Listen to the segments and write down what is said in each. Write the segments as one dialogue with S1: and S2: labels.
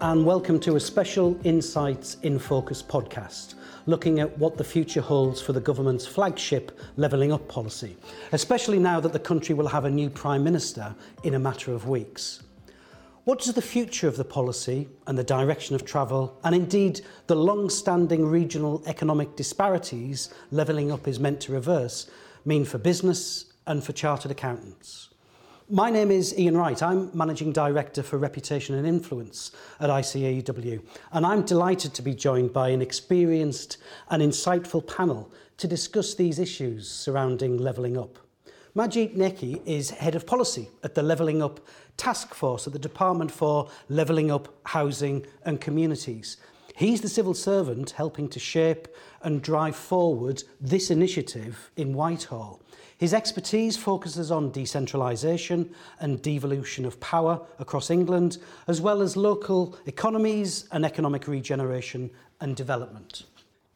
S1: and welcome to a special Insights in Focus podcast, looking at what the future holds for the government's flagship Levelling Up policy, especially now that the country will have a new Prime Minister in a matter of weeks. What does the future of the policy and the direction of travel, and indeed the long standing regional economic disparities Levelling Up is meant to reverse, mean for business and for chartered accountants? My name is Ian Wright. I'm Managing Director for Reputation and Influence at ICAEW, and I'm delighted to be joined by an experienced and insightful panel to discuss these issues surrounding levelling up. Majid Neki is Head of Policy at the Levelling Up Task Force at the Department for Levelling Up Housing and Communities. He's the civil servant helping to shape and drive forward this initiative in Whitehall. His expertise focuses on decentralisation and devolution of power across England, as well as local economies and economic regeneration and development.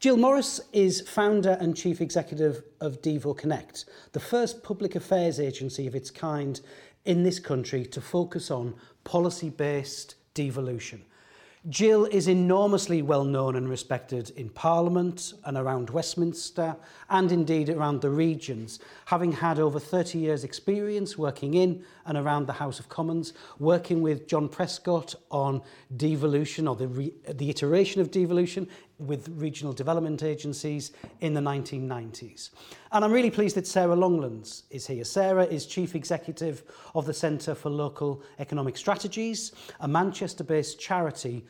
S1: Jill Morris is founder and chief executive of Devo Connect, the first public affairs agency of its kind in this country to focus on policy based devolution. Jill is enormously well known and respected in Parliament and around Westminster and indeed around the regions, having had over 30 years' experience working in and around the House of Commons, working with John Prescott on devolution or the, re- the iteration of devolution with regional development agencies in the 1990s. And I'm really pleased that Sarah Longlands is here. Sarah is Chief Executive of the Centre for Local Economic Strategies, a Manchester based charity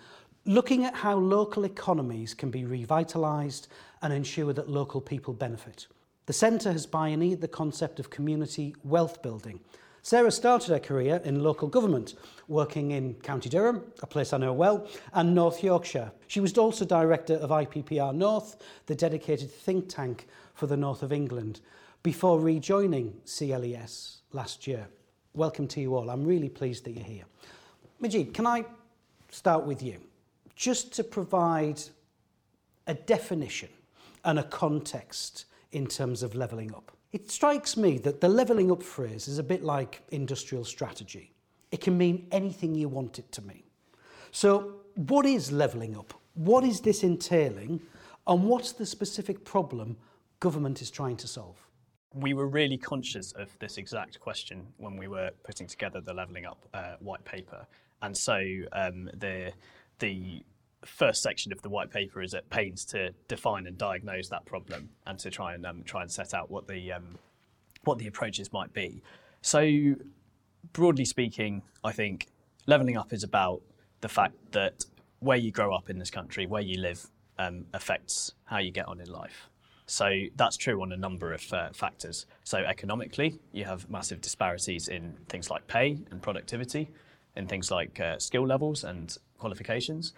S1: looking at how local economies can be revitalised and ensure that local people benefit. The Centre has pioneered the concept of community wealth building. Sarah started her career in local government, working in County Durham, a place I know well, and North Yorkshire. She was also director of IPPR North, the dedicated think tank for the north of England, before rejoining CLES last year. Welcome to you all. I'm really pleased that you're here. Majid, can I start with you? just to provide a definition and a context in terms of levelling up. It strikes me that the levelling up phrase is a bit like industrial strategy. It can mean anything you want it to mean. So, what is levelling up? What is this entailing? And what's the specific problem government is trying to solve?
S2: We were really conscious of this exact question when we were putting together the levelling up uh, white paper. And so um, the the first section of the white paper is at pains to define and diagnose that problem and to try and um, try and set out what the um, what the approaches might be. So, broadly speaking, I think levelling up is about the fact that where you grow up in this country, where you live, um, affects how you get on in life. So that's true on a number of uh, factors. So economically, you have massive disparities in things like pay and productivity, in things like uh, skill levels and qualifications.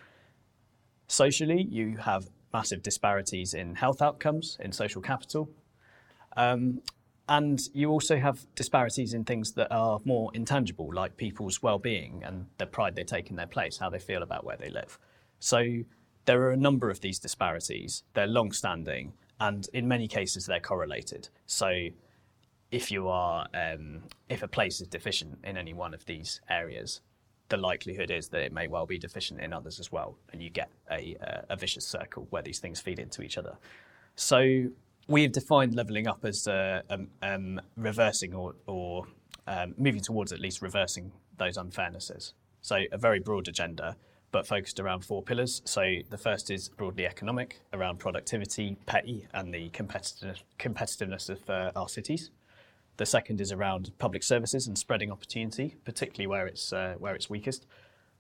S2: Socially, you have massive disparities in health outcomes, in social capital. Um, and you also have disparities in things that are more intangible, like people's well being and the pride they take in their place, how they feel about where they live. So there are a number of these disparities. They're long standing, and in many cases, they're correlated. So if you are, um, if a place is deficient in any one of these areas, the likelihood is that it may well be deficient in others as well, and you get a, uh, a vicious circle where these things feed into each other. So we have defined levelling up as uh, um, um, reversing or, or um, moving towards at least reversing those unfairnesses. So a very broad agenda, but focused around four pillars. So the first is broadly economic, around productivity, pay, and the competitive, competitiveness of uh, our cities. The second is around public services and spreading opportunity, particularly where it's uh, where it's weakest.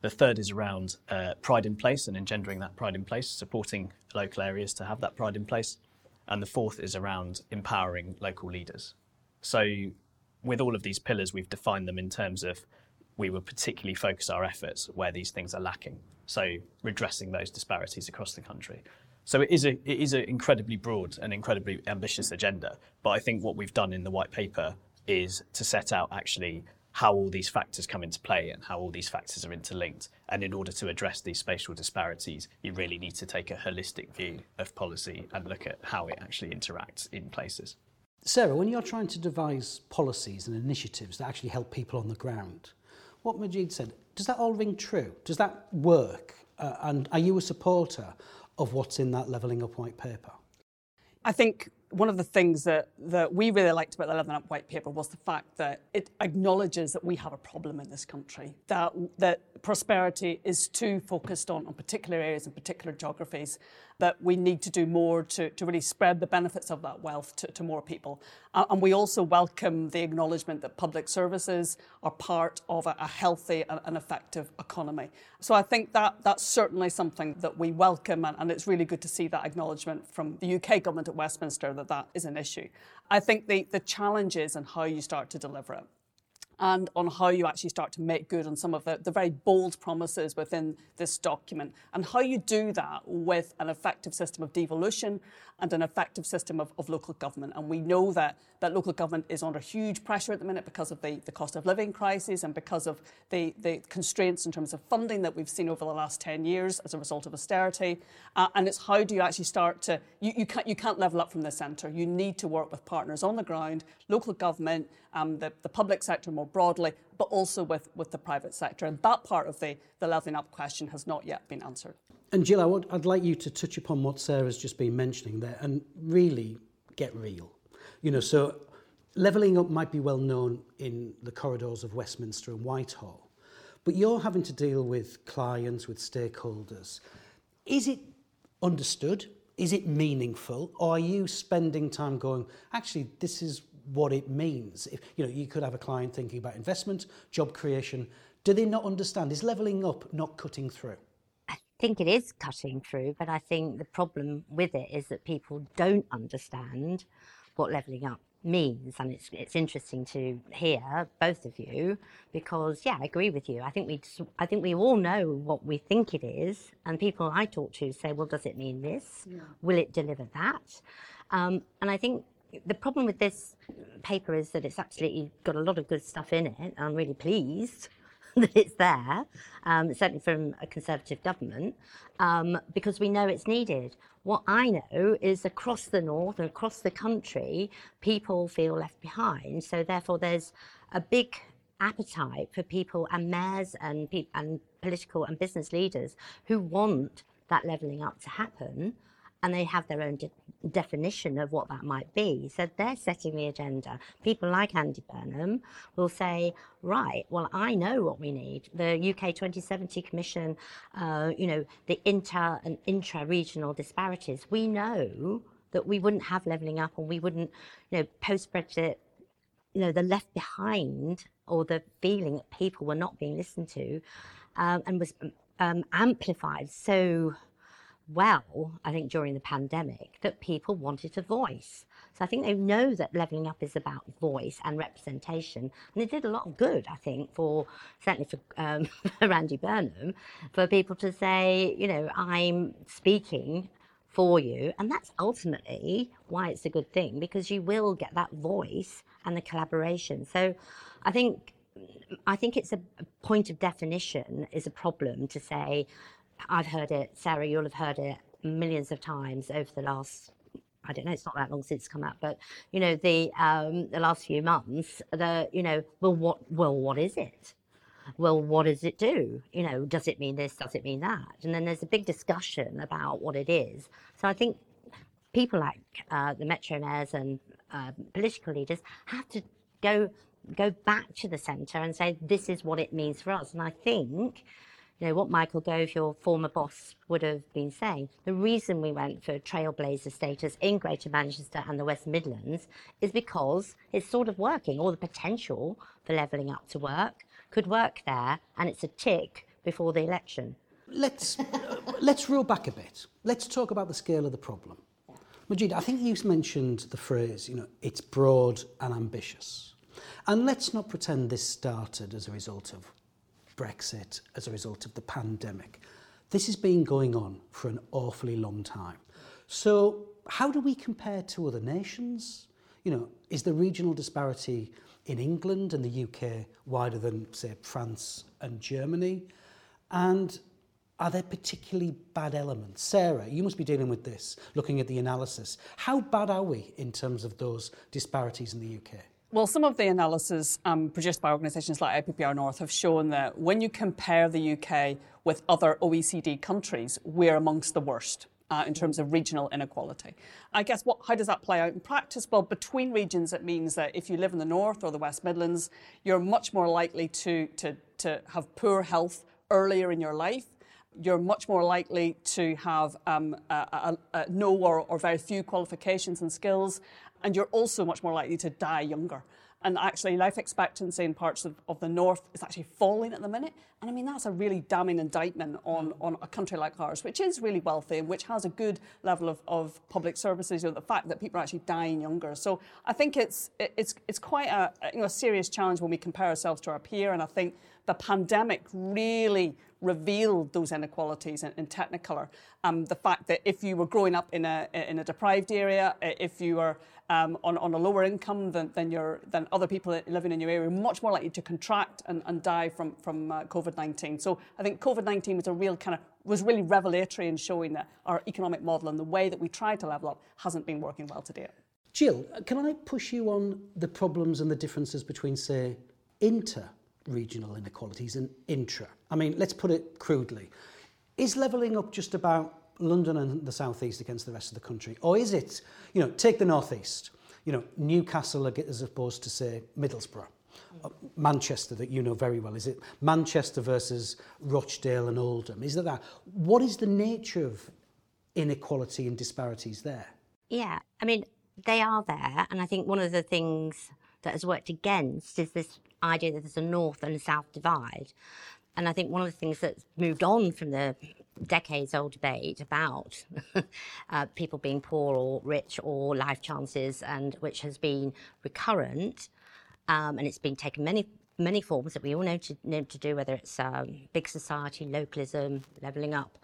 S2: The third is around uh, pride in place and engendering that pride in place, supporting local areas to have that pride in place. And the fourth is around empowering local leaders. So, with all of these pillars, we've defined them in terms of we will particularly focus our efforts where these things are lacking. So, redressing those disparities across the country. So it is a it is an incredibly broad and incredibly ambitious agenda. But I think what we've done in the white paper is to set out actually how all these factors come into play and how all these factors are interlinked. And in order to address these spatial disparities, you really need to take a holistic view of policy and look at how it actually interacts in places.
S1: Sarah, when you're trying to devise policies and initiatives that actually help people on the ground, what Majid said, does that all ring true? Does that work? Uh, and are you a supporter of what's in that Levelling Up white paper?
S3: I think one of the things that, that we really liked about the Levelling Up white paper was the fact that it acknowledges that we have a problem in this country, that, that prosperity is too focused on, on particular areas and particular geographies, that we need to do more to, to really spread the benefits of that wealth to, to more people. And we also welcome the acknowledgement that public services are part of a, a healthy and, and, effective economy. So I think that that's certainly something that we welcome, and, and it's really good to see that acknowledgement from the UK government at Westminster that that is an issue. I think the, the challenge is in how you start to deliver it and on how you actually start to make good on some of the, the very bold promises within this document, and how you do that with an effective system of devolution and an effective system of, of local government. And we know that, that local government is under huge pressure at the minute because of the, the cost of living crisis and because of the, the constraints in terms of funding that we've seen over the last 10 years as a result of austerity. Uh, and it's how do you actually start to, you, you, can't, you can't level up from the centre. You need to work with partners on the ground, local government, um, the, the public sector more broadly, but also with, with the private sector. And that part of the, the levelling up question has not yet been answered.
S1: And Jill, I would, I'd like you to touch upon what Sarah's just been mentioning there and really get real. You know, so levelling up might be well known in the corridors of Westminster and Whitehall, but you're having to deal with clients, with stakeholders. Is it understood? Is it meaningful? Or are you spending time going, actually, this is what it means? If, you know, you could have a client thinking about investment, job creation. Do they not understand? Is levelling up not cutting through?
S4: I think it is cutting through, but I think the problem with it is that people don't understand what levelling up means. And it's, it's interesting to hear both of you because, yeah, I agree with you. I think we, I think we all know what we think it is. And people I talk to say, well, does it mean this? Yeah. Will it deliver that? Um, and I think the problem with this paper is that it's absolutely got a lot of good stuff in it. I'm really pleased. that it's there, um, certainly from a Conservative government, um, because we know it's needed. What I know is across the north and across the country, people feel left behind. So therefore, there's a big appetite for people and mayors and, pe- and political and business leaders who want that levelling up to happen and they have their own de- definition of what that might be. So they're setting the agenda. People like Andy Burnham will say, right, well, I know what we need. The UK 2070 Commission, uh, you know, the inter and intra-regional disparities. We know that we wouldn't have levelling up and we wouldn't, you know, post-Brexit, you know, the left behind or the feeling that people were not being listened to um, and was um, amplified so well, I think, during the pandemic, that people wanted a voice. So I think they know that levelling up is about voice and representation. And it did a lot of good, I think, for certainly for, um, Andy Burnham, for people to say, you know, I'm speaking for you. And that's ultimately why it's a good thing, because you will get that voice and the collaboration. So I think I think it's a point of definition is a problem to say I've heard it, Sarah, you'll have heard it millions of times over the last I don't know, it's not that long since it's come out, but you know, the um, the last few months, the you know, well, what, well, what is it? Well, what does it do? You know, does it mean this? Does it mean that? And then there's a big discussion about what it is. So I think people like uh, the mayors and uh, political leaders have to go go back to the centre and say this is what it means for us. And I think you know, what Michael Gove, your former boss, would have been saying. The reason we went for trailblazer status in Greater Manchester and the West Midlands is because it's sort of working, or the potential for levelling up to work could work there, and it's a tick before the election.
S1: Let's, uh, let's roll back a bit. Let's talk about the scale of the problem. Majid, I think you mentioned the phrase, you know, it's broad and ambitious. And let's not pretend this started as a result of Brexit as a result of the pandemic. This has been going on for an awfully long time. So, how do we compare to other nations? You know, is the regional disparity in England and the UK wider than, say, France and Germany? And are there particularly bad elements? Sarah, you must be dealing with this, looking at the analysis. How bad are we in terms of those disparities in the UK?
S3: Well, some of the analysis um, produced by organisations like IPPR North have shown that when you compare the UK with other OECD countries, we're amongst the worst. Uh, in terms of regional inequality. I guess what, how does that play out in practice? Well, between regions, it means that if you live in the North or the West Midlands, you're much more likely to, to, to have poor health earlier in your life. You're much more likely to have um, a, a, a no or, or very few qualifications and skills, and you're also much more likely to die younger. And actually, life expectancy in parts of, of the north is actually falling at the minute. And I mean, that's a really damning indictment on, on a country like ours, which is really wealthy and which has a good level of, of public services, you know, the fact that people are actually dying younger. So I think it's, it's, it's quite a, you know, a serious challenge when we compare ourselves to our peer. And I think the pandemic really revealed those inequalities in, in Technicolor. Um, the fact that if you were growing up in a, in a deprived area, if you were um, on, on a lower income than, than, your, than other people living in your area, much more likely to contract and, and die from, from uh, COVID-19. So I think COVID-19 was a real kind of was really revelatory in showing that our economic model and the way that we tried to level up hasn't been working well to date.
S1: Jill, can I push you on the problems and the differences between, say, inter regional inequalities and intra. I mean, let's put it crudely. Is levelling up just about London and the southeast against the rest of the country? Or is it, you know, take the northeast, you know, Newcastle as opposed to, say, Middlesbrough? Uh, Manchester that you know very well is it Manchester versus Rochdale and Oldham is that that what is the nature of inequality and disparities there
S4: yeah i mean they are there and i think one of the things that has worked against is this idea that there's a north and a south divide. And I think one of the things that's moved on from the decades old debate about uh, people being poor or rich or life chances, and which has been recurrent, um, and it's been taken many many forms that we all know to, know to do, whether it's um, big society, localism, levelling up,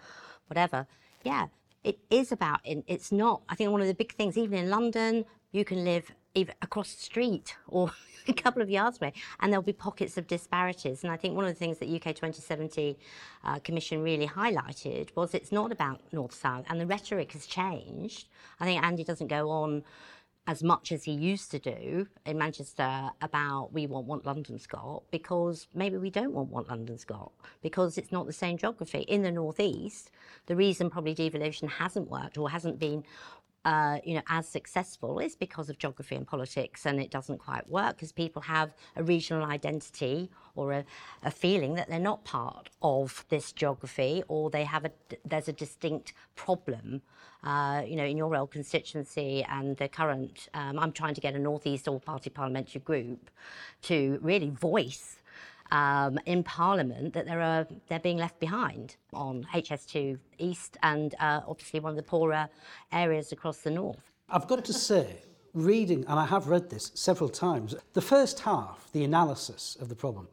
S4: whatever. Yeah, it is about, it's not, I think one of the big things, even in London, you can live even across the street or a couple of yards away, and there'll be pockets of disparities. And I think one of the things that UK 2070 uh, Commission really highlighted was it's not about north-south, and the rhetoric has changed. I think Andy doesn't go on as much as he used to do in Manchester about we want what London's got because maybe we don't want what London's got because it's not the same geography. In the northeast, the reason probably devolution hasn't worked or hasn't been uh, you know, as successful is because of geography and politics, and it doesn't quite work because people have a regional identity or a, a, feeling that they're not part of this geography, or they have a there's a distinct problem. Uh, you know, in your old constituency and the current, um, I'm trying to get a northeast all-party parliamentary group to really voice um, in Parliament that there are they're being left behind on HS2 East and uh, obviously one of the poorer areas across the north.
S1: I've got to say, reading, and I have read this several times, the first half, the analysis of the problem,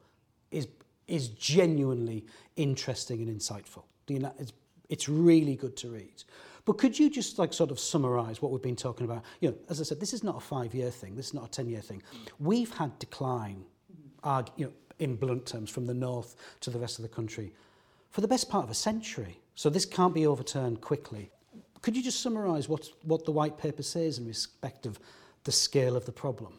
S1: is is genuinely interesting and insightful. It's, it's really good to read. But could you just like sort of summarize what we've been talking about? You know, as I said, this is not a five-year thing. This is not a 10-year thing. We've had decline, you know, in blunt terms, from the north to the rest of the country for the best part of a century. So this can't be overturned quickly. Could you just summarise what, what the white paper says in respect of the scale of the problem?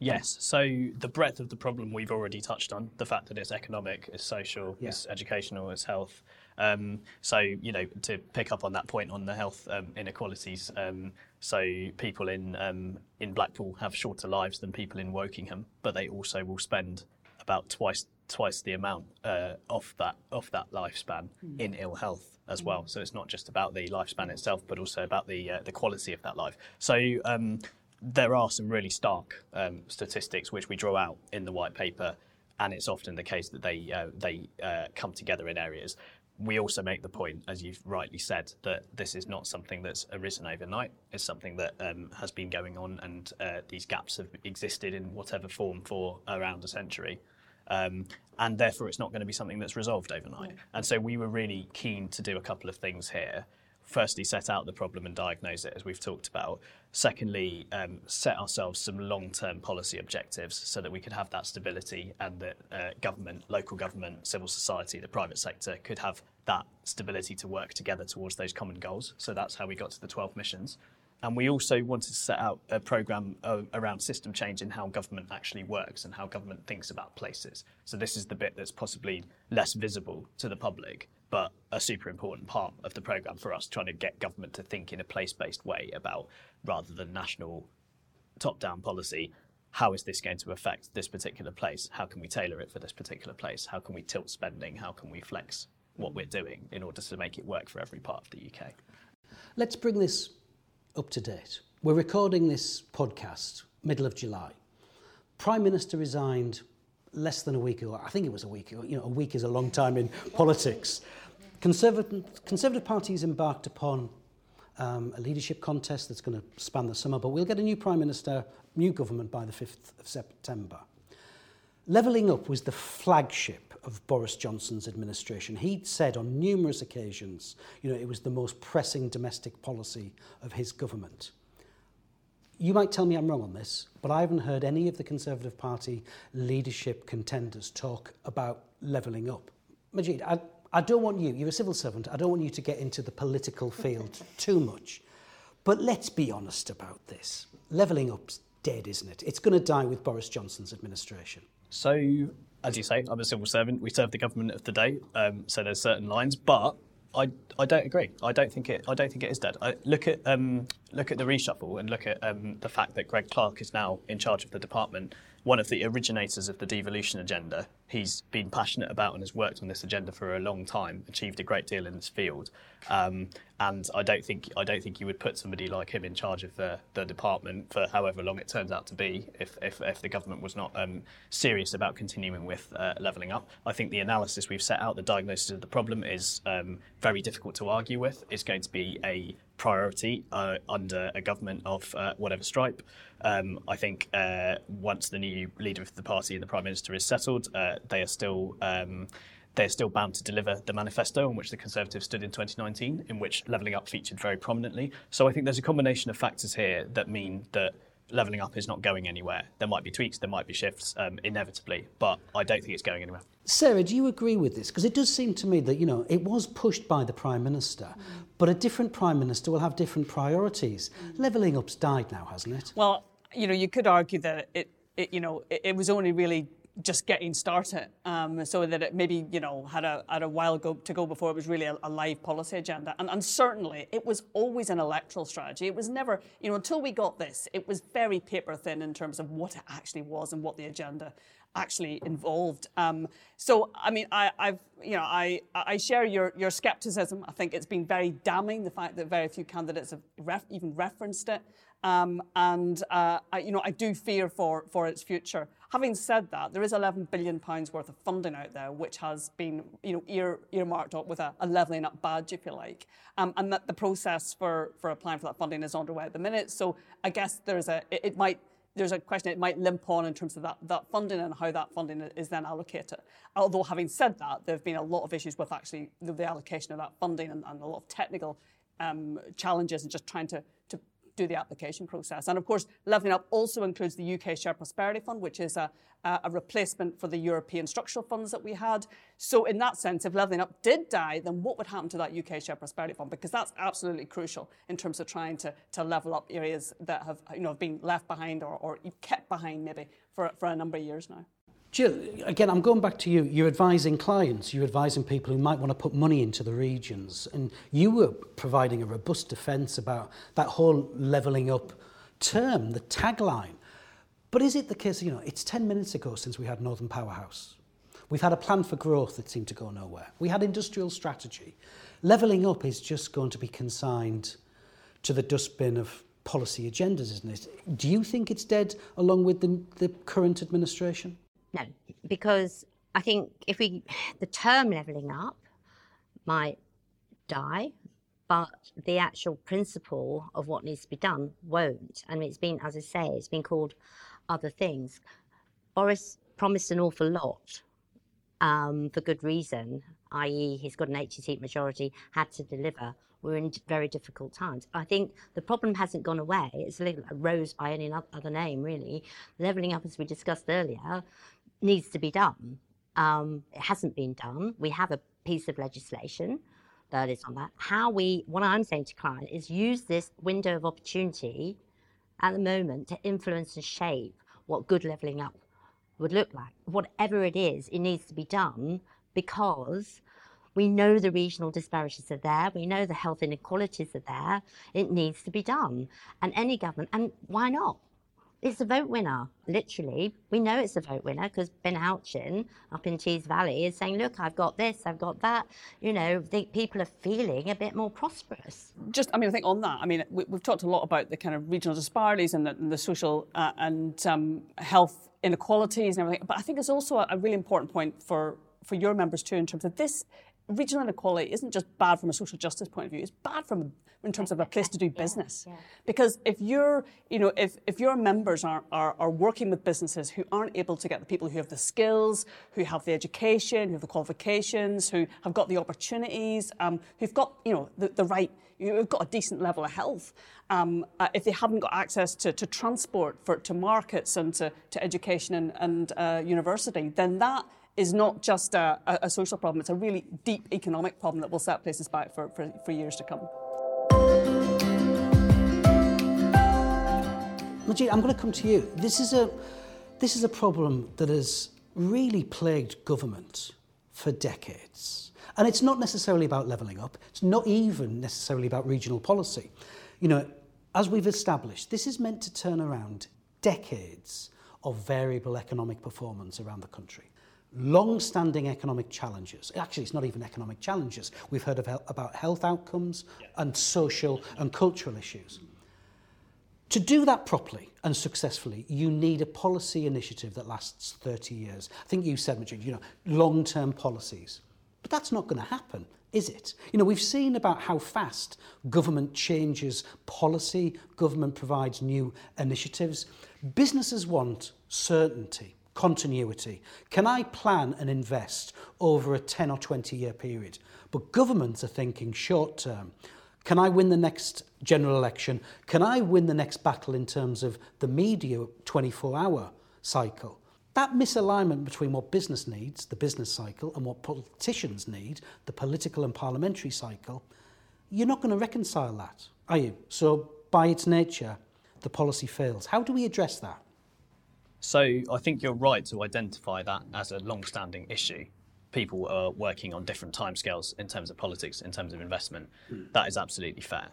S2: Yes. So the breadth of the problem we've already touched on the fact that it's economic, it's social, yeah. it's educational, it's health. Um, so, you know, to pick up on that point on the health um, inequalities, um, so people in um, in Blackpool have shorter lives than people in Wokingham, but they also will spend about twice twice the amount uh, off that off that lifespan mm. in ill health as well. Hmm. So it's not just about the lifespan itself, but also about the uh, the quality of that life. So um, there are some really stark um, statistics which we draw out in the white paper, and it's often the case that they uh, they uh, come together in areas. We also make the point, as you've rightly said, that this is not something that's arisen overnight. It's something that um, has been going on, and uh, these gaps have existed in whatever form for around a century. Um, and therefore, it's not going to be something that's resolved overnight. And so, we were really keen to do a couple of things here firstly set out the problem and diagnose it, as we've talked about. Secondly, um, set ourselves some long-term policy objectives so that we could have that stability and that uh, government, local government, civil society, the private sector could have that stability to work together towards those common goals. So that's how we got to the 12 missions. And we also wanted to set out a programme uh, around system change in how government actually works and how government thinks about places. So this is the bit that's possibly less visible to the public, but a super important part of the programme for us, trying to get government to think in a place-based way about rather than national top-down policy, how is this going to affect this particular place? How can we tailor it for this particular place? How can we tilt spending? How can we flex what we're doing in order to make it work for every part of the UK?
S1: Let's bring this up to date. We're recording this podcast middle of July. Prime Minister resigned less than a week ago. I think it was a week. You know, a week is a long time in politics. Conservative, Conservative Party's embarked upon um, a leadership contest that's going to span the summer, but we'll get a new Prime Minister, new government by the 5th of September. Levelling up was the flagship of Boris Johnson's administration. He'd said on numerous occasions, you know, it was the most pressing domestic policy of his government. You might tell me I'm wrong on this, but I haven't heard any of the Conservative Party leadership contenders talk about levelling up. Majid, I, I don't want you, you're a civil servant, I don't want you to get into the political field too much. But let's be honest about this. Levelling up's dead, isn't it? It's going to die with Boris Johnson's administration.
S2: So, as you say, I'm a civil servant. We serve the government of the day. Um, so there's certain lines, but I, I don't agree. I don't think it. I don't think it is dead. I, look at um, look at the reshuffle and look at um, the fact that Greg Clark is now in charge of the department. One of the originators of the devolution agenda. He's been passionate about and has worked on this agenda for a long time. Achieved a great deal in this field, um, and I don't think I don't think you would put somebody like him in charge of the, the department for however long it turns out to be. If if, if the government was not um, serious about continuing with uh, levelling up, I think the analysis we've set out, the diagnosis of the problem, is um, very difficult to argue with. It's going to be a priority uh, under a government of uh, whatever stripe. Um, I think uh, once the new leader of the party and the prime minister is settled, uh, they are still. Um, they're still bound to deliver the manifesto on which the Conservatives stood in 2019, in which levelling up featured very prominently. So I think there's a combination of factors here that mean that levelling up is not going anywhere. There might be tweaks, there might be shifts, um, inevitably, but I don't think it's going anywhere.
S1: Sarah, do you agree with this? Because it does seem to me that, you know, it was pushed by the Prime Minister, mm. but a different Prime Minister will have different priorities. Mm. Levelling up's died now, hasn't it?
S3: Well, you know, you could argue that it, it you know, it, it was only really just getting started, um, so that it maybe you know had a had a while go, to go before it was really a, a live policy agenda. And, and, certainly, it was always an electoral strategy. It was never you know until we got this, it was very paper thin in terms of what it actually was and what the agenda actually involved. Um, so I mean, I, have you know I I share your your skepticism. I think it's been very damning the fact that very few candidates have ref, even referenced it. Um, and uh, I, you know, I do fear for, for its future. Having said that, there is 11 billion pounds worth of funding out there, which has been, you know, ear, earmarked up with a, a levelling up badge, if you like, um, and that the process for, for applying for that funding is underway at the minute. So I guess there's a, it, it might there's a question it might limp on in terms of that, that funding and how that funding is then allocated. Although having said that, there have been a lot of issues with actually the, the allocation of that funding and, and a lot of technical um, challenges and just trying to, to do the application process. And of course, Levelling Up also includes the UK Shared Prosperity Fund, which is a, a replacement for the European structural funds that we had. So, in that sense, if Levelling Up did die, then what would happen to that UK Shared Prosperity Fund? Because that's absolutely crucial in terms of trying to, to level up areas that have, you know, been left behind or, or kept behind maybe for, for a number of years now.
S1: Jill, again, I'm going back to you. You're advising clients, you're advising people who might want to put money into the regions, and you were providing a robust defence about that whole levelling up term, the tagline. But is it the case, you know, it's 10 minutes ago since we had Northern Powerhouse. We've had a plan for growth that seemed to go nowhere. We had industrial strategy. Levelling up is just going to be consigned to the dustbin of policy agendas, isn't it? Do you think it's dead along with the, the current administration?
S4: No, because I think if we, the term levelling up might die, but the actual principle of what needs to be done won't. And it's been, as I say, it's been called other things. Boris promised an awful lot um, for good reason, i.e., he's got an 80 seat majority, had to deliver. We're in very difficult times. I think the problem hasn't gone away. It's a little rose by any other name, really. Levelling up, as we discussed earlier, needs to be done. Um, it hasn't been done. We have a piece of legislation that is on that. How we, what I'm saying to clients is use this window of opportunity at the moment to influence and shape what good levelling up would look like. Whatever it is, it needs to be done because we know the regional disparities are there. We know the health inequalities are there. It needs to be done. And any government, and why not? It's a vote winner, literally. We know it's a vote winner because Ben Houchen up in Tees Valley is saying, look, I've got this, I've got that. You know, the, people are feeling a bit more prosperous.
S3: Just, I mean, I think on that, I mean, we, have talked a lot about the kind of regional disparities and the, and the social uh, and um, health inequalities and everything. But I think it's also a, a really important point for, for your members too in terms of this regional inequality isn't just bad from a social justice point of view, it's bad from in terms of a place to do business. Yeah, yeah. Because if you're, you know, if, if your members are, are, are working with businesses who aren't able to get the people who have the skills, who have the education, who have the qualifications, who have got the opportunities, um, who've got, you know, the, the right, you've got a decent level of health, um, uh, if they haven't got access to, to transport for, to markets and to, to education and, and uh, university, then that is not just a, a, social problem, it's a really deep economic problem that will set places back for, for, for years to come.
S1: Majid, I'm going to come to you. This is a, this is a problem that has really plagued government for decades. And it's not necessarily about levelling up. It's not even necessarily about regional policy. You know, as we've established, this is meant to turn around decades of variable economic performance around the country long-standing economic challenges. Actually, it's not even economic challenges. We've heard of, about health outcomes yeah. and social and cultural issues. To do that properly and successfully, you need a policy initiative that lasts 30 years. I think you said, Majid, you know, long-term policies. But that's not going to happen, is it? You know, we've seen about how fast government changes policy, government provides new initiatives. Businesses want certainty continuity. Can I plan and invest over a 10 or 20 year period? But governments are thinking short term. Can I win the next general election? Can I win the next battle in terms of the media 24 hour cycle? That misalignment between what business needs, the business cycle, and what politicians need, the political and parliamentary cycle, you're not going to reconcile that, are you? So, by its nature, the policy fails. How do we address that?
S2: So I think you're right to identify that as a long-standing issue. People are working on different timescales in terms of politics, in terms of investment. Mm. That is absolutely fair.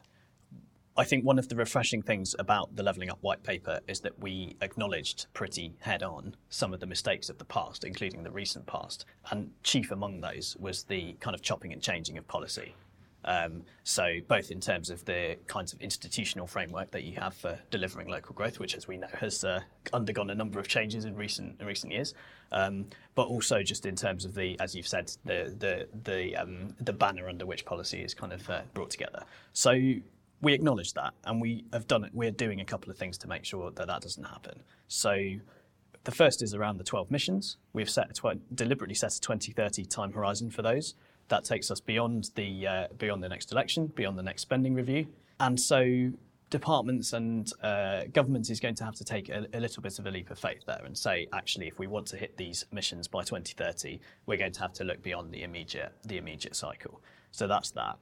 S2: I think one of the refreshing things about the Levelling Up white paper is that we acknowledged pretty head on some of the mistakes of the past, including the recent past. And chief among those was the kind of chopping and changing of policy. Um, so both in terms of the kinds of institutional framework that you have for delivering local growth, which, as we know, has uh, undergone a number of changes in recent in recent years, um, but also just in terms of the, as you've said, the the the um, the banner under which policy is kind of uh, brought together. So we acknowledge that, and we have done it. We're doing a couple of things to make sure that that doesn't happen. So. The first is around the 12 missions. We've set tw- deliberately set a 2030 time horizon for those that takes us beyond the uh, beyond the next election, beyond the next spending review, and so departments and uh, governments is going to have to take a, a, little bit of a leap of faith there and say, actually, if we want to hit these missions by 2030, we're going to have to look beyond the immediate the immediate cycle. So that's that.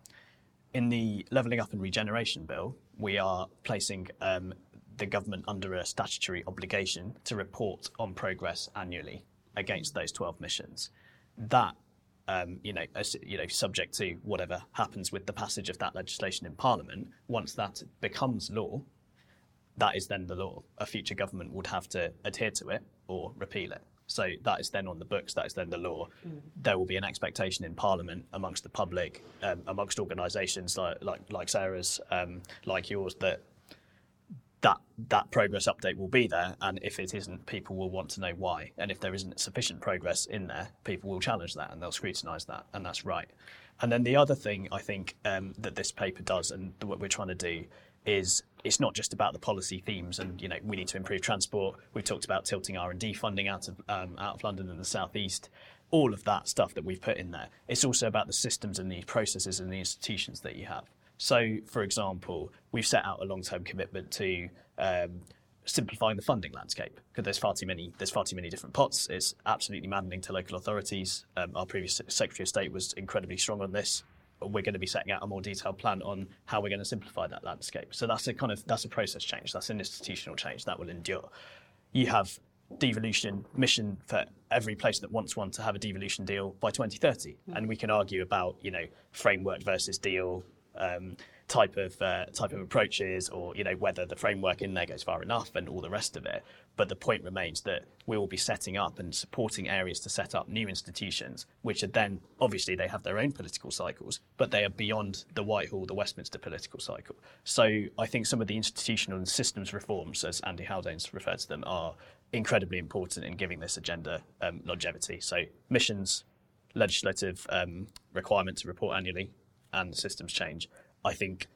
S2: In the levelling up and regeneration bill, we are placing um, the government under a statutory obligation to report on progress annually against those 12 missions. That um, you know, as, you know, subject to whatever happens with the passage of that legislation in Parliament, once that becomes law, that is then the law. A future government would have to adhere to it or repeal it. So that is then on the books, that is then the law. Mm. There will be an expectation in Parliament amongst the public, um, amongst organisations like, like, like Sarah's, um, like yours, that that that progress update will be there, and if it isn't, people will want to know why. And if there isn't sufficient progress in there, people will challenge that and they'll scrutinise that, and that's right. And then the other thing I think um, that this paper does, and what we're trying to do, is it's not just about the policy themes, and you know we need to improve transport. We've talked about tilting R and D funding out of um, out of London and the southeast. All of that stuff that we've put in there. It's also about the systems and the processes and the institutions that you have. So, for example, we've set out a long-term commitment to um, simplifying the funding landscape because there's far too many there's far too many different pots. It's absolutely maddening to local authorities. Um, our previous Secretary of State was incredibly strong on this. we're going to be setting out a more detailed plan on how we're going to simplify that landscape. So that's a kind of that's a process change. That's an institutional change that will endure. You have devolution mission for every place that wants one to have a devolution deal by 2030, mm. and we can argue about you know framework versus deal. Um, type of uh, type of approaches, or you know whether the framework in there goes far enough, and all the rest of it. But the point remains that we will be setting up and supporting areas to set up new institutions, which are then obviously they have their own political cycles, but they are beyond the Whitehall, the Westminster political cycle. So I think some of the institutional and systems reforms, as Andy Haldane's referred to them, are incredibly important in giving this agenda um, longevity. So missions, legislative um, requirement to report annually, and the systems change I think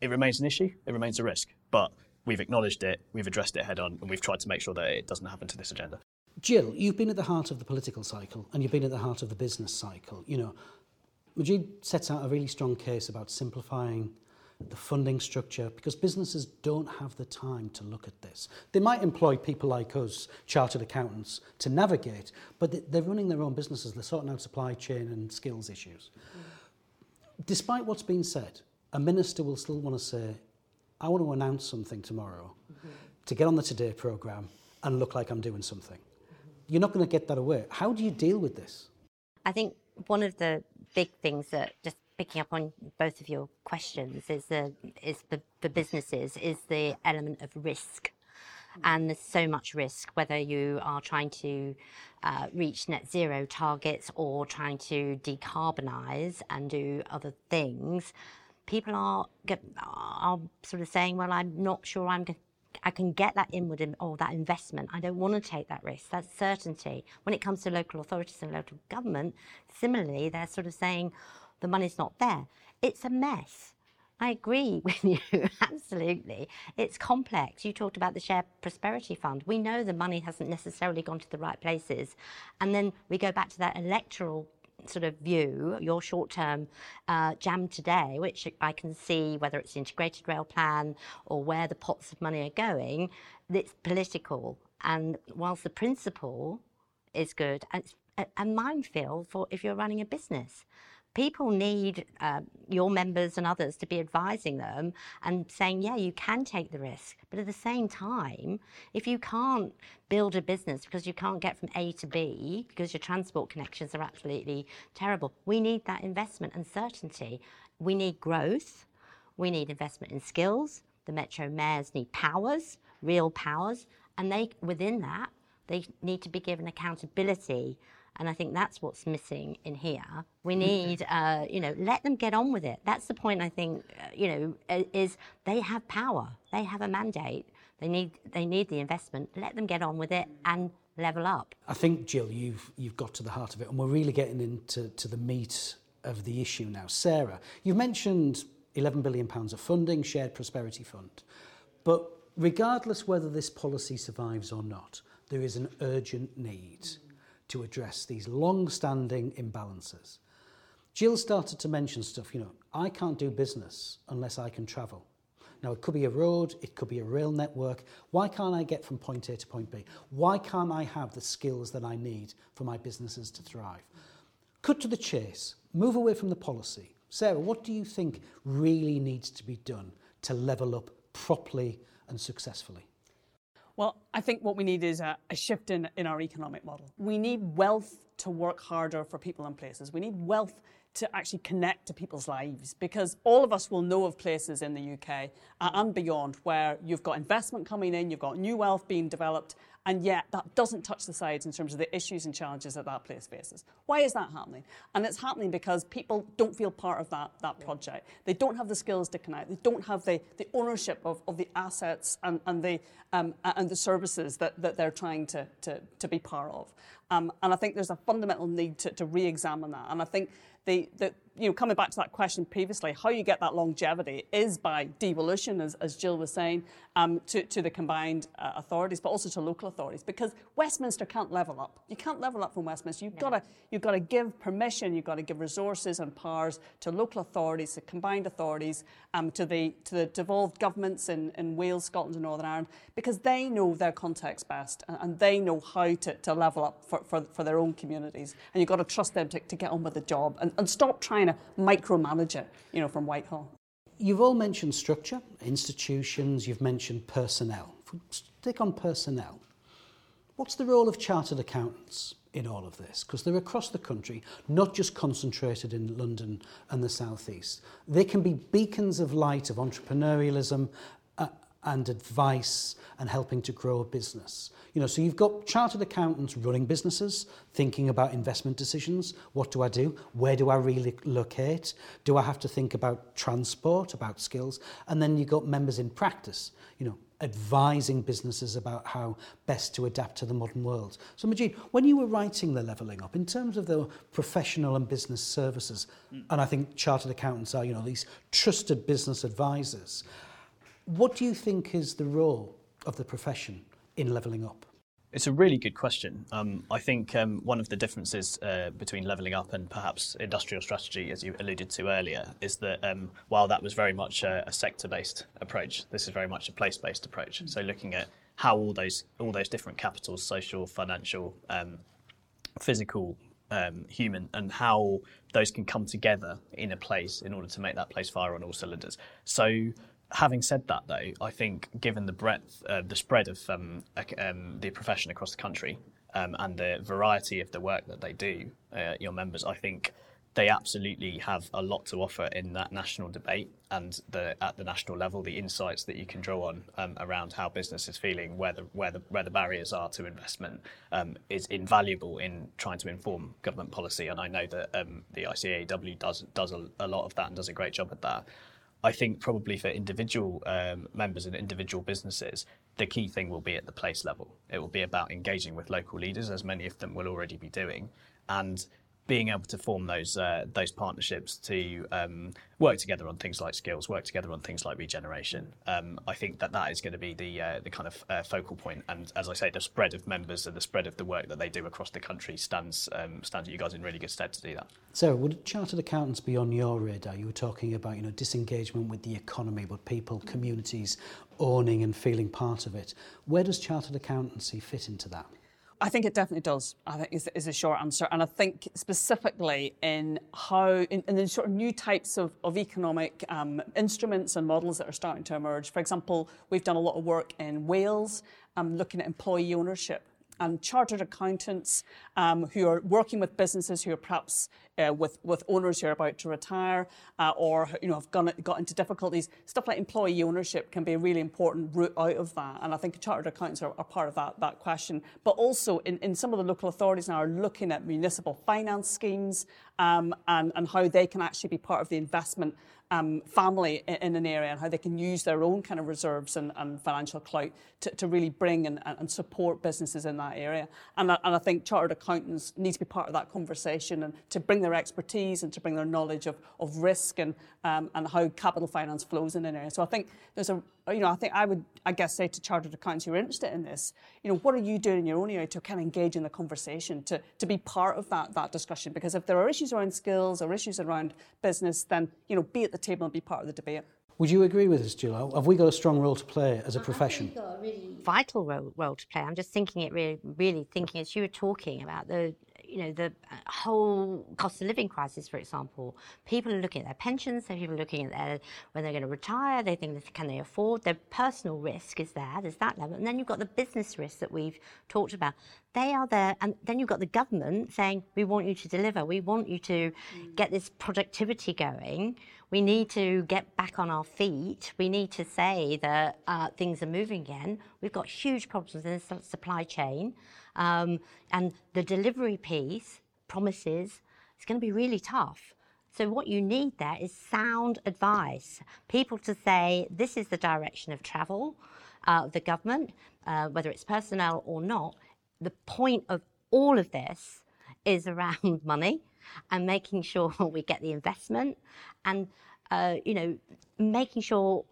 S2: it remains an issue, it remains a risk, but we've acknowledged it, we've addressed it head on, and we've tried to make sure that it doesn't happen to this agenda.
S1: Jill, you've been at the heart of the political cycle and you've been at the heart of the business cycle. You know, Majid sets out a really strong case about simplifying the funding structure because businesses don't have the time to look at this. They might employ people like us, chartered accountants, to navigate, but they're running their own businesses. They're sorting out supply chain and skills issues. Mm. Despite what's been said, a minister will still want to say, I want to announce something tomorrow mm-hmm. to get on the Today programme and look like I'm doing something. Mm-hmm. You're not going to get that away. How do you deal with this?
S4: I think one of the big things that just picking up on both of your questions is the is the, the businesses is the element of risk and there's so much risk whether you are trying to uh, reach net zero targets or trying to decarbonize and do other things people are are sort of saying, well, I'm not sure I'm I can get that inward in, or that investment. I don't want to take that risk. That's certainty. When it comes to local authorities and local government, similarly, they're sort of saying the money's not there. It's a mess. I agree with you, absolutely. It's complex. You talked about the Shared Prosperity Fund. We know the money hasn't necessarily gone to the right places. And then we go back to that electoral sort of view, your short term uh, jam today, which I can see whether it's the integrated rail plan or where the pots of money are going, it's political. And whilst the principle is good, it's a, a minefield for if you're running a business people need uh, your members and others to be advising them and saying, yeah, you can take the risk. But at the same time, if you can't build a business because you can't get from A to B because your transport connections are absolutely terrible, we need that investment and certainty. We need growth. We need investment in skills. The metro mayors need powers, real powers, and they within that they need to be given accountability and I think that's what's missing in here. We need, uh, you know, let them get on with it. That's the point. I think, uh, you know, is they have power. They have a mandate. They need they need the investment. Let them get on with it and level up.
S1: I think, Jill, you've you've got to the heart of it, and we're really getting into to the meat of the issue now. Sarah, you've mentioned 11 billion pounds of funding, shared prosperity fund, but regardless whether this policy survives or not, there is an urgent need. Mm to address these long-standing imbalances. Jill started to mention stuff, you know, I can't do business unless I can travel. Now, it could be a road, it could be a rail network. Why can't I get from point A to point B? Why can't I have the skills that I need for my businesses to thrive? Cut to the chase, move away from the policy. Sarah, what do you think really needs to be done to level up properly and successfully?
S3: Well, I think what we need is a, a, shift in, in our economic model. We need wealth to work harder for people and places. We need wealth to actually connect to people's lives because all of us will know of places in the UK uh, and beyond where you've got investment coming in, you've got new wealth being developed, and yet that doesn't touch the sides in terms of the issues and challenges that that place faces. Why is that happening? And it's happening because people don't feel part of that, that project. They don't have the skills to connect. They don't have the, the ownership of, of the assets and, and, the, um, and the services that, that they're trying to, to, to be part of. Um, and I think there's a fundamental need to, to re-examine that. And I think the, the, you know, coming back to that question previously, how you get that longevity is by devolution, as, as Jill was saying, um, to, to the combined uh, authorities, but also to local authorities, because Westminster can't level up. You can't level up from Westminster. You've no. got to you've got to give permission, you've got to give resources and powers to local authorities, to combined authorities, um, to the to the devolved governments in, in Wales, Scotland, and Northern Ireland, because they know their context best and, and they know how to, to level up for, for, for their own communities. And you've got to trust them to, to get on with the job. And and, stop trying to micromanage it, you know, from Whitehall.
S1: You've all mentioned structure, institutions, you've mentioned personnel. Stick on personnel, what's the role of chartered accountants in all of this? Because they're across the country, not just concentrated in London and the southeast. They can be beacons of light of entrepreneurialism and advice and helping to grow a business. You know, so you've got chartered accountants running businesses, thinking about investment decisions. What do I do? Where do I relocate? Do I have to think about transport, about skills? And then you've got members in practice, you know, advising businesses about how best to adapt to the modern world. So Majid, when you were writing the levelling up, in terms of the professional and business services, mm. and I think chartered accountants are, you know, these trusted business advisors, what do you think is the role of the profession in levelling up?
S2: It's a really good question. Um, I think um, one of the differences uh, between levelling up and perhaps industrial strategy, as you alluded to earlier, is that um, while that was very much a, a sector-based approach, this is very much a place-based approach. So looking at how all those all those different capitals, social, financial, um, physical, um, human, and how those can come together in a place in order to make that place fire on all cylinders. So having said that, though, I think given the breadth, uh, the spread of um, um, the profession across the country um, and the variety of the work that they do, uh, your members, I think they absolutely have a lot to offer in that national debate and the, at the national level, the insights that you can draw on um, around how business is feeling, where the, where the, where the barriers are to investment, um, is invaluable in trying to inform government policy. And I know that um, the ICAEW does does a, a lot of that and does a great job at that. I think probably for individual um, members and individual businesses, the key thing will be at the place level. It will be about engaging with local leaders, as many of them will already be doing, and being able to form those uh, those partnerships to um, work together on things like skills, work together on things like regeneration. Um, I think that that is going to be the uh, the kind of uh, focal point. And as I say, the spread of members and the spread of the work that they do across the country stands um, stands you guys in really good stead to do that.
S1: So, would chartered accountants be on your radar? You were talking about you know disengagement with the economy, but people, communities owning and feeling part of it. Where does chartered accountancy fit into that?
S3: I think it definitely does. I think is, is a short answer, and I think specifically in how in, in the sort of new types of, of economic um, instruments and models that are starting to emerge. For example, we've done a lot of work in Wales, um, looking at employee ownership and chartered accountants um, who are working with businesses who are perhaps uh, with, with owners who are about to retire uh, or you know have gone, got into difficulties. Stuff like employee ownership can be a really important route out of that, and I think chartered accountants are, are part of that, that question. But also in, in some of the local authorities now are looking at municipal finance schemes um, and, and how they can actually be part of the investment um, family in, in, an area and how they can use their own kind of reserves and, and financial clout to, to really bring and, and, support businesses in that area. And I, and I think chartered accountants need to be part of that conversation and to bring their expertise and to bring their knowledge of, of risk and, um, and how capital finance flows in an area. So I think there's a, you know, I think I would, I guess, say to chartered accountants who are interested in this, you know, what are you doing in your own area to kind of engage in the conversation, to, to be part of that, that discussion? Because if there are issues around skills or issues around business, then, you know, be at the table and be part of the debate.
S1: Would you agree with us, Jill? Have we got a strong role to play as a profession?
S4: we've got a really vital role, role to play. I'm just thinking it really, really thinking as you were talking about the you know, the uh, whole cost of living crisis, for example. People are looking at their pensions, so people are looking at their, when they're going to retire, they think, can they afford? Their personal risk is there, there's that level. And then you've got the business risk that we've talked about. They are there, and then you've got the government saying, we want you to deliver, we want you to mm. get this productivity going. We need to get back on our feet. We need to say that uh, things are moving again. We've got huge problems in the supply chain. Um, and the delivery piece promises it's going to be really tough. So, what you need there is sound advice. People to say, this is the direction of travel uh, the government, uh, whether it's personnel or not. The point of all of this is around money and making sure we get the investment and, uh, you know, making sure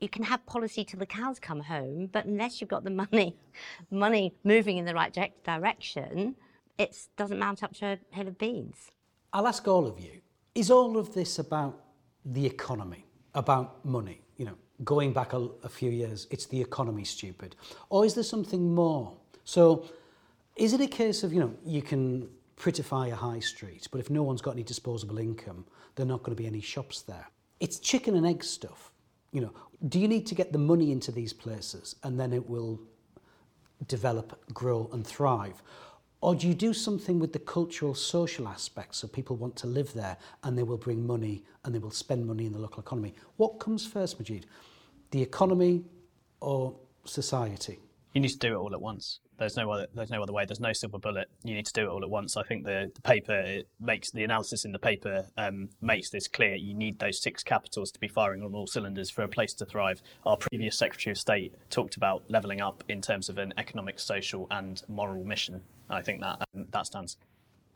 S4: you can have policy till the cows come home, but unless you've got the money, money moving in the right direction, it doesn't mount up to a hill of beans.
S1: I'll ask all of you: Is all of this about the economy, about money? You know, going back a, a few years, it's the economy, stupid, or is there something more? So, is it a case of you know you can prettify a high street, but if no one's got any disposable income, there are not going to be any shops there. It's chicken and egg stuff. You know, do you need to get the money into these places and then it will develop, grow, and thrive? Or do you do something with the cultural, social aspects so people want to live there and they will bring money and they will spend money in the local economy? What comes first, Majid? The economy or society?
S2: You need to do it all at once. There's no other. There's no other way. There's no silver bullet. You need to do it all at once. I think the, the paper it makes the analysis in the paper um, makes this clear. You need those six capitals to be firing on all cylinders for a place to thrive. Our previous Secretary of State talked about levelling up in terms of an economic, social, and moral mission. I think that um, that stands.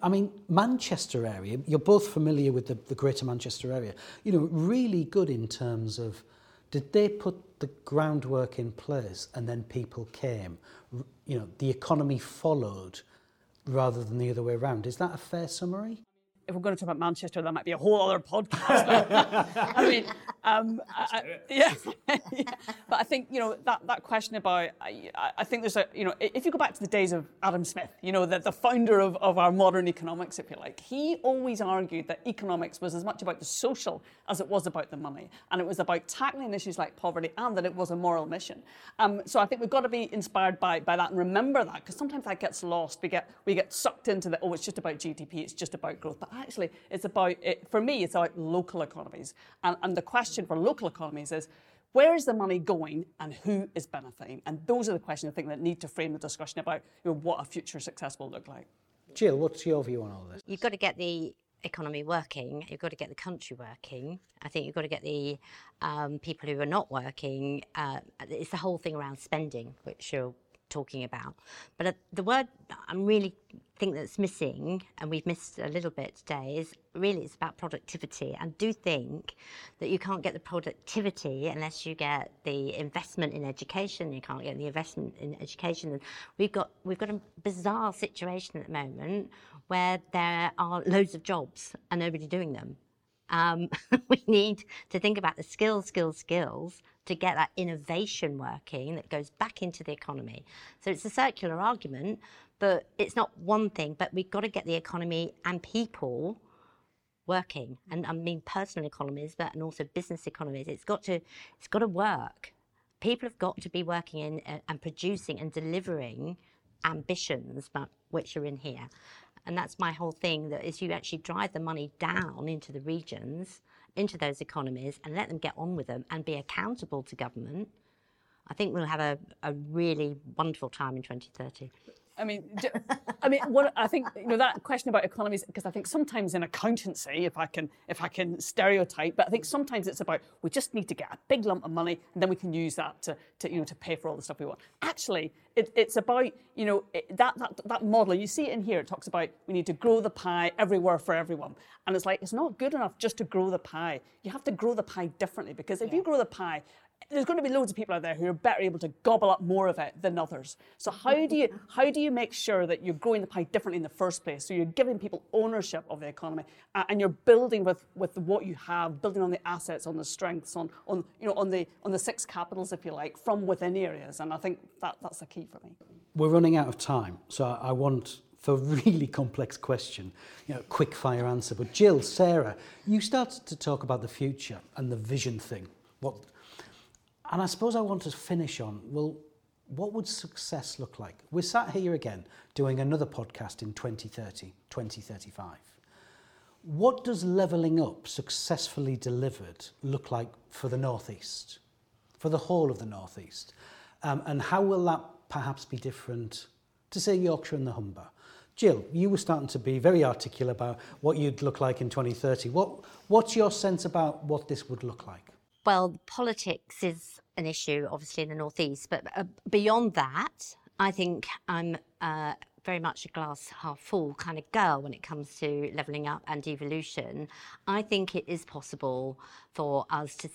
S1: I mean, Manchester area, you're both familiar with the, the Greater Manchester area, you know, really good in terms of did they put the groundwork in place and then people came? You know, the economy followed rather than the other way around. Is that a fair summary?
S3: If we're going to talk about Manchester, that might be a whole other podcast. I mean, um, I, yeah. yeah. But I think, you know, that, that question about, I, I think there's a, you know, if you go back to the days of Adam Smith, you know, the, the founder of, of our modern economics, if you like, he always argued that economics was as much about the social as it was about the money. And it was about tackling issues like poverty and that it was a moral mission. Um, so I think we've got to be inspired by, by that and remember that because sometimes that gets lost. We get, we get sucked into the, oh, it's just about GDP, it's just about growth. But actually, it's about, it, for me, it's about local economies. And, and the question for local economies is, where is the money going and who is benefiting? And those are the questions I think that need to frame the discussion about you know, what a future success will look like.
S1: Jill, what's your view on all this?
S4: You've got to get the economy working, you've got to get the country working. I think you've got to get the um, people who are not working. Uh, it's the whole thing around spending, which you're talking about. But uh, the word I'm really think that's missing, and we've missed a little bit today, is really it's about productivity. And do think that you can't get the productivity unless you get the investment in education. You can't get the investment in education. And we've got we've got a bizarre situation at the moment where there are loads of jobs and nobody doing them. Um, we need to think about the skills, skills, skills to get that innovation working that goes back into the economy. So it's a circular argument, but it's not one thing, but we've got to get the economy and people working. And I mean personal economies, but and also business economies. It's got to it's got to work. People have got to be working in uh, and producing and delivering ambitions, but which are in here. And that's my whole thing that is you actually drive the money down into the regions, into those economies, and let them get on with them and be accountable to government. I think we'll have a, a really wonderful time in 2030.
S3: I mean, I mean, what I think you know that question about economies because I think sometimes in accountancy, if I can, if I can stereotype, but I think sometimes it's about we just need to get a big lump of money and then we can use that to, to you know to pay for all the stuff we want. Actually, it, it's about you know it, that that that model. You see it in here. It talks about we need to grow the pie everywhere for everyone, and it's like it's not good enough just to grow the pie. You have to grow the pie differently because if yeah. you grow the pie there's going to be loads of people out there who are better able to gobble up more of it than others. So how do you how do you make sure that you're growing the pie differently in the first place? So you're giving people ownership of the economy, uh, and you're building with, with what you have, building on the assets, on the strengths, on, on you know on the on the six capitals, if you like, from within areas. And I think that that's the key for me.
S1: We're running out of time, so I want for a really complex question, you know, quick fire answer. But Jill, Sarah, you started to talk about the future and the vision thing. What and I suppose I want to finish on, well, what would success look like? We're sat here again doing another podcast in 2030, 2035. What does levelling up successfully delivered look like for the Northeast, for the whole of the Northeast? Um, and how will that perhaps be different to, say, Yorkshire and the Humber? Jill, you were starting to be very articulate about what you'd look like in 2030. What, what's your sense about what this would look like?
S4: Well, politics is an issue, obviously, in the Northeast, but uh, beyond that, I think I'm uh, very much a glass half full kind of girl when it comes to levelling up and devolution. I think it is possible for us to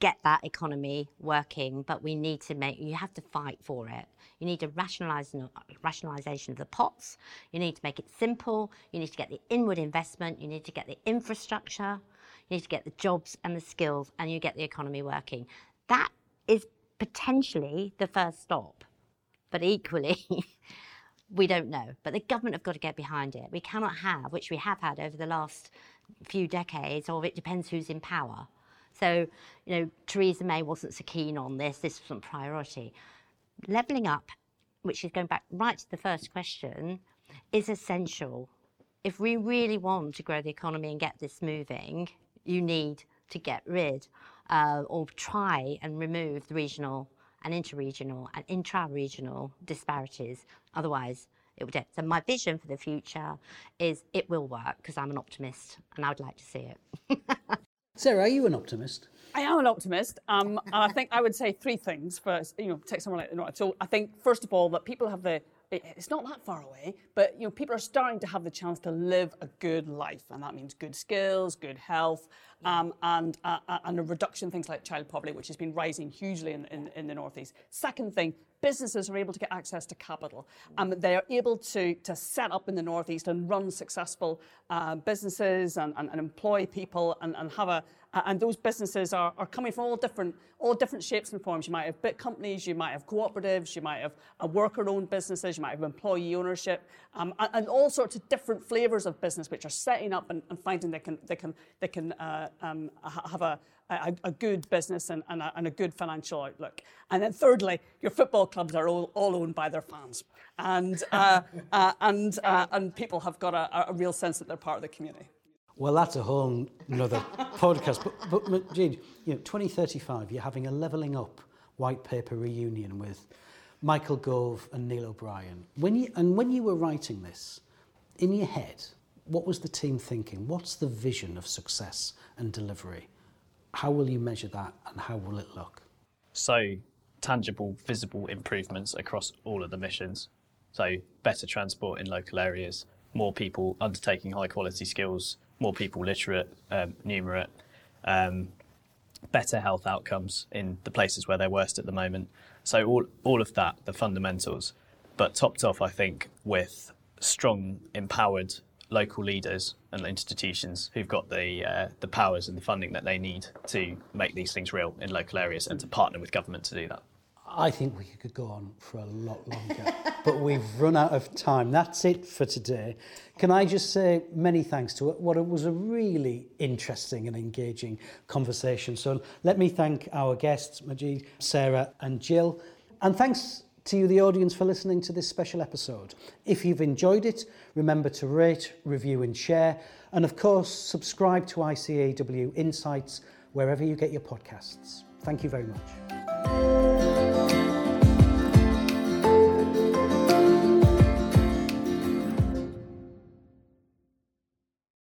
S4: get that economy working, but we need to make, you have to fight for it. You need a rationalisation of the pots. You need to make it simple. You need to get the inward investment. You need to get the infrastructure. You need to get the jobs and the skills, and you get the economy working. That is potentially the first stop. But equally, We don't know, but the government have got to get behind it. We cannot have, which we have had over the last few decades, or it depends who's in power. So, you know, Theresa May wasn't so keen on this, this wasn't priority. Levelling up, which is going back right to the first question, is essential. If we really want to grow the economy and get this moving, you need to get rid uh, or try and remove the regional and interregional and intra-regional disparities. Otherwise, it would. So my vision for the future is it will work because I'm an optimist and I would like to see it.
S1: Sarah, are you an optimist?
S3: I am an optimist, um, and I think I would say three things. First, you know, take someone like the North. So I think first of all that people have the it's not that far away, but you know, people are starting to have the chance to live a good life, and that means good skills, good health, um, and uh, uh, and a reduction in things like child poverty, which has been rising hugely in, in, in the northeast. Second thing, businesses are able to get access to capital. Um, they are able to, to set up in the Northeast and run successful uh, businesses and, and, and, employ people and, and have a, and those businesses are, are coming from all different, all different shapes and forms. You might have big companies, you might have cooperatives, you might have worker-owned businesses, you might have employee ownership, um, and, and, all sorts of different flavours of business which are setting up and, and finding they can, they can, they can uh, um, have a, a, a, good business and, and, a, and, a, good financial outlook. And then thirdly, your football clubs are all, all owned by their fans. And, uh, uh, and, uh, and people have got a, a real sense that they're part of the community.
S1: Well, that's a whole another podcast. But, but Majid, you know, 2035, you're having a levelling up white paper reunion with Michael Gove and Neil O'Brien. When you, and when you were writing this, in your head, what was the team thinking? What's the vision of success and delivery? How will you measure that and how will it look?
S2: So, tangible, visible improvements across all of the missions. So, better transport in local areas, more people undertaking high quality skills more people literate, um, numerate, um, better health outcomes in the places where they're worst at the moment. So all all of that, the fundamentals, but topped off, I think, with strong, empowered local leaders and institutions who've got the uh, the powers and the funding that they need to make these things real in local areas and to partner with government to do that.
S1: I think we could go on for a lot longer, but we've run out of time. That's it for today. Can I just say many thanks to? What it was a really interesting and engaging conversation. So let me thank our guests, Majid, Sarah, and Jill. And thanks to you, the audience, for listening to this special episode. If you've enjoyed it, remember to rate, review, and share. And of course, subscribe to ICAEW Insights wherever you get your podcasts. Thank you very much.